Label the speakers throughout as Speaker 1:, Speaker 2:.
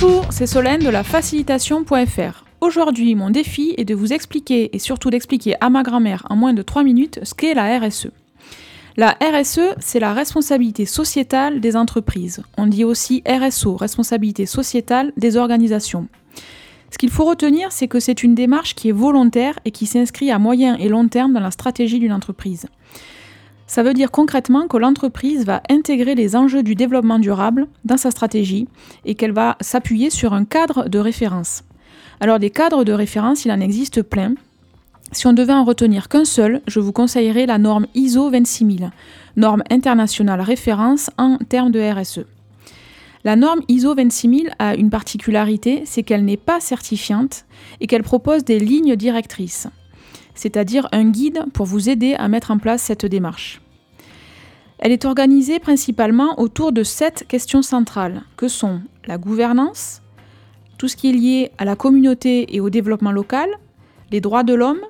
Speaker 1: Bonjour, c'est Solène de la facilitation.fr. Aujourd'hui, mon défi est de vous expliquer et surtout d'expliquer à ma grand-mère en moins de 3 minutes ce qu'est la RSE. La RSE, c'est la responsabilité sociétale des entreprises. On dit aussi RSO, responsabilité sociétale des organisations. Ce qu'il faut retenir, c'est que c'est une démarche qui est volontaire et qui s'inscrit à moyen et long terme dans la stratégie d'une entreprise. Ça veut dire concrètement que l'entreprise va intégrer les enjeux du développement durable dans sa stratégie et qu'elle va s'appuyer sur un cadre de référence. Alors des cadres de référence, il en existe plein. Si on devait en retenir qu'un seul, je vous conseillerais la norme ISO 26000, norme internationale référence en termes de RSE. La norme ISO 26000 a une particularité, c'est qu'elle n'est pas certifiante et qu'elle propose des lignes directrices c'est-à-dire un guide pour vous aider à mettre en place cette démarche. Elle est organisée principalement autour de sept questions centrales, que sont la gouvernance, tout ce qui est lié à la communauté et au développement local, les droits de l'homme,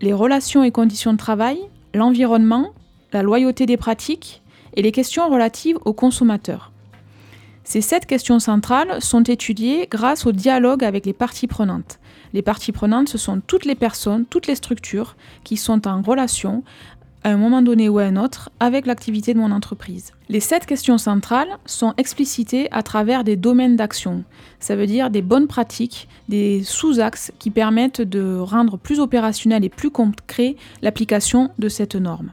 Speaker 1: les relations et conditions de travail, l'environnement, la loyauté des pratiques et les questions relatives aux consommateurs. Ces sept questions centrales sont étudiées grâce au dialogue avec les parties prenantes, les parties prenantes, ce sont toutes les personnes, toutes les structures qui sont en relation à un moment donné ou à un autre avec l'activité de mon entreprise. Les sept questions centrales sont explicitées à travers des domaines d'action. Ça veut dire des bonnes pratiques, des sous-axes qui permettent de rendre plus opérationnel et plus concret l'application de cette norme.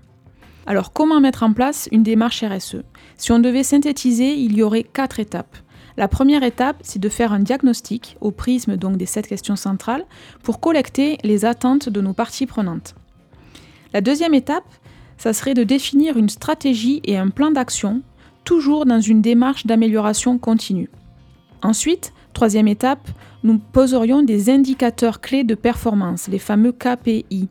Speaker 1: Alors comment mettre en place une démarche RSE Si on devait synthétiser, il y aurait quatre étapes. La première étape, c'est de faire un diagnostic au prisme donc des sept questions centrales pour collecter les attentes de nos parties prenantes. La deuxième étape, ça serait de définir une stratégie et un plan d'action, toujours dans une démarche d'amélioration continue. Ensuite, troisième étape, nous poserions des indicateurs clés de performance, les fameux KPI.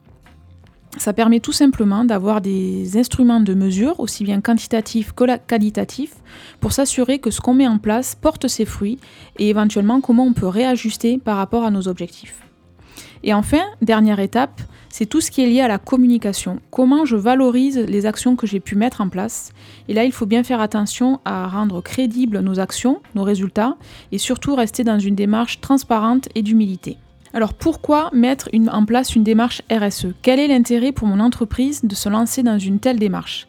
Speaker 1: Ça permet tout simplement d'avoir des instruments de mesure, aussi bien quantitatifs que qualitatifs, pour s'assurer que ce qu'on met en place porte ses fruits et éventuellement comment on peut réajuster par rapport à nos objectifs. Et enfin, dernière étape, c'est tout ce qui est lié à la communication. Comment je valorise les actions que j'ai pu mettre en place. Et là, il faut bien faire attention à rendre crédibles nos actions, nos résultats, et surtout rester dans une démarche transparente et d'humilité. Alors pourquoi mettre en place une démarche RSE Quel est l'intérêt pour mon entreprise de se lancer dans une telle démarche?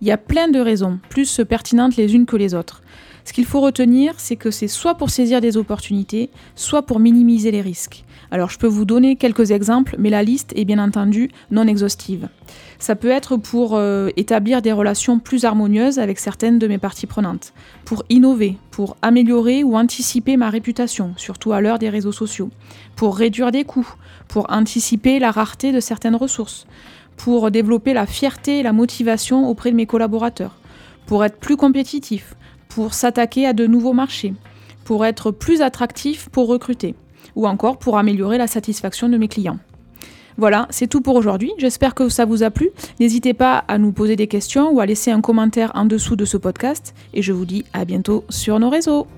Speaker 1: Il y a plein de raisons, plus pertinentes les unes que les autres. Ce qu'il faut retenir, c'est que c'est soit pour saisir des opportunités, soit pour minimiser les risques. Alors je peux vous donner quelques exemples, mais la liste est bien entendu non exhaustive. Ça peut être pour euh, établir des relations plus harmonieuses avec certaines de mes parties prenantes, pour innover, pour améliorer ou anticiper ma réputation, surtout à l'heure des réseaux sociaux, pour réduire des coûts, pour anticiper la rareté de certaines ressources, pour développer la fierté et la motivation auprès de mes collaborateurs, pour être plus compétitif, pour s'attaquer à de nouveaux marchés, pour être plus attractif pour recruter, ou encore pour améliorer la satisfaction de mes clients. Voilà, c'est tout pour aujourd'hui. J'espère que ça vous a plu. N'hésitez pas à nous poser des questions ou à laisser un commentaire en dessous de ce podcast. Et je vous dis à bientôt sur nos réseaux.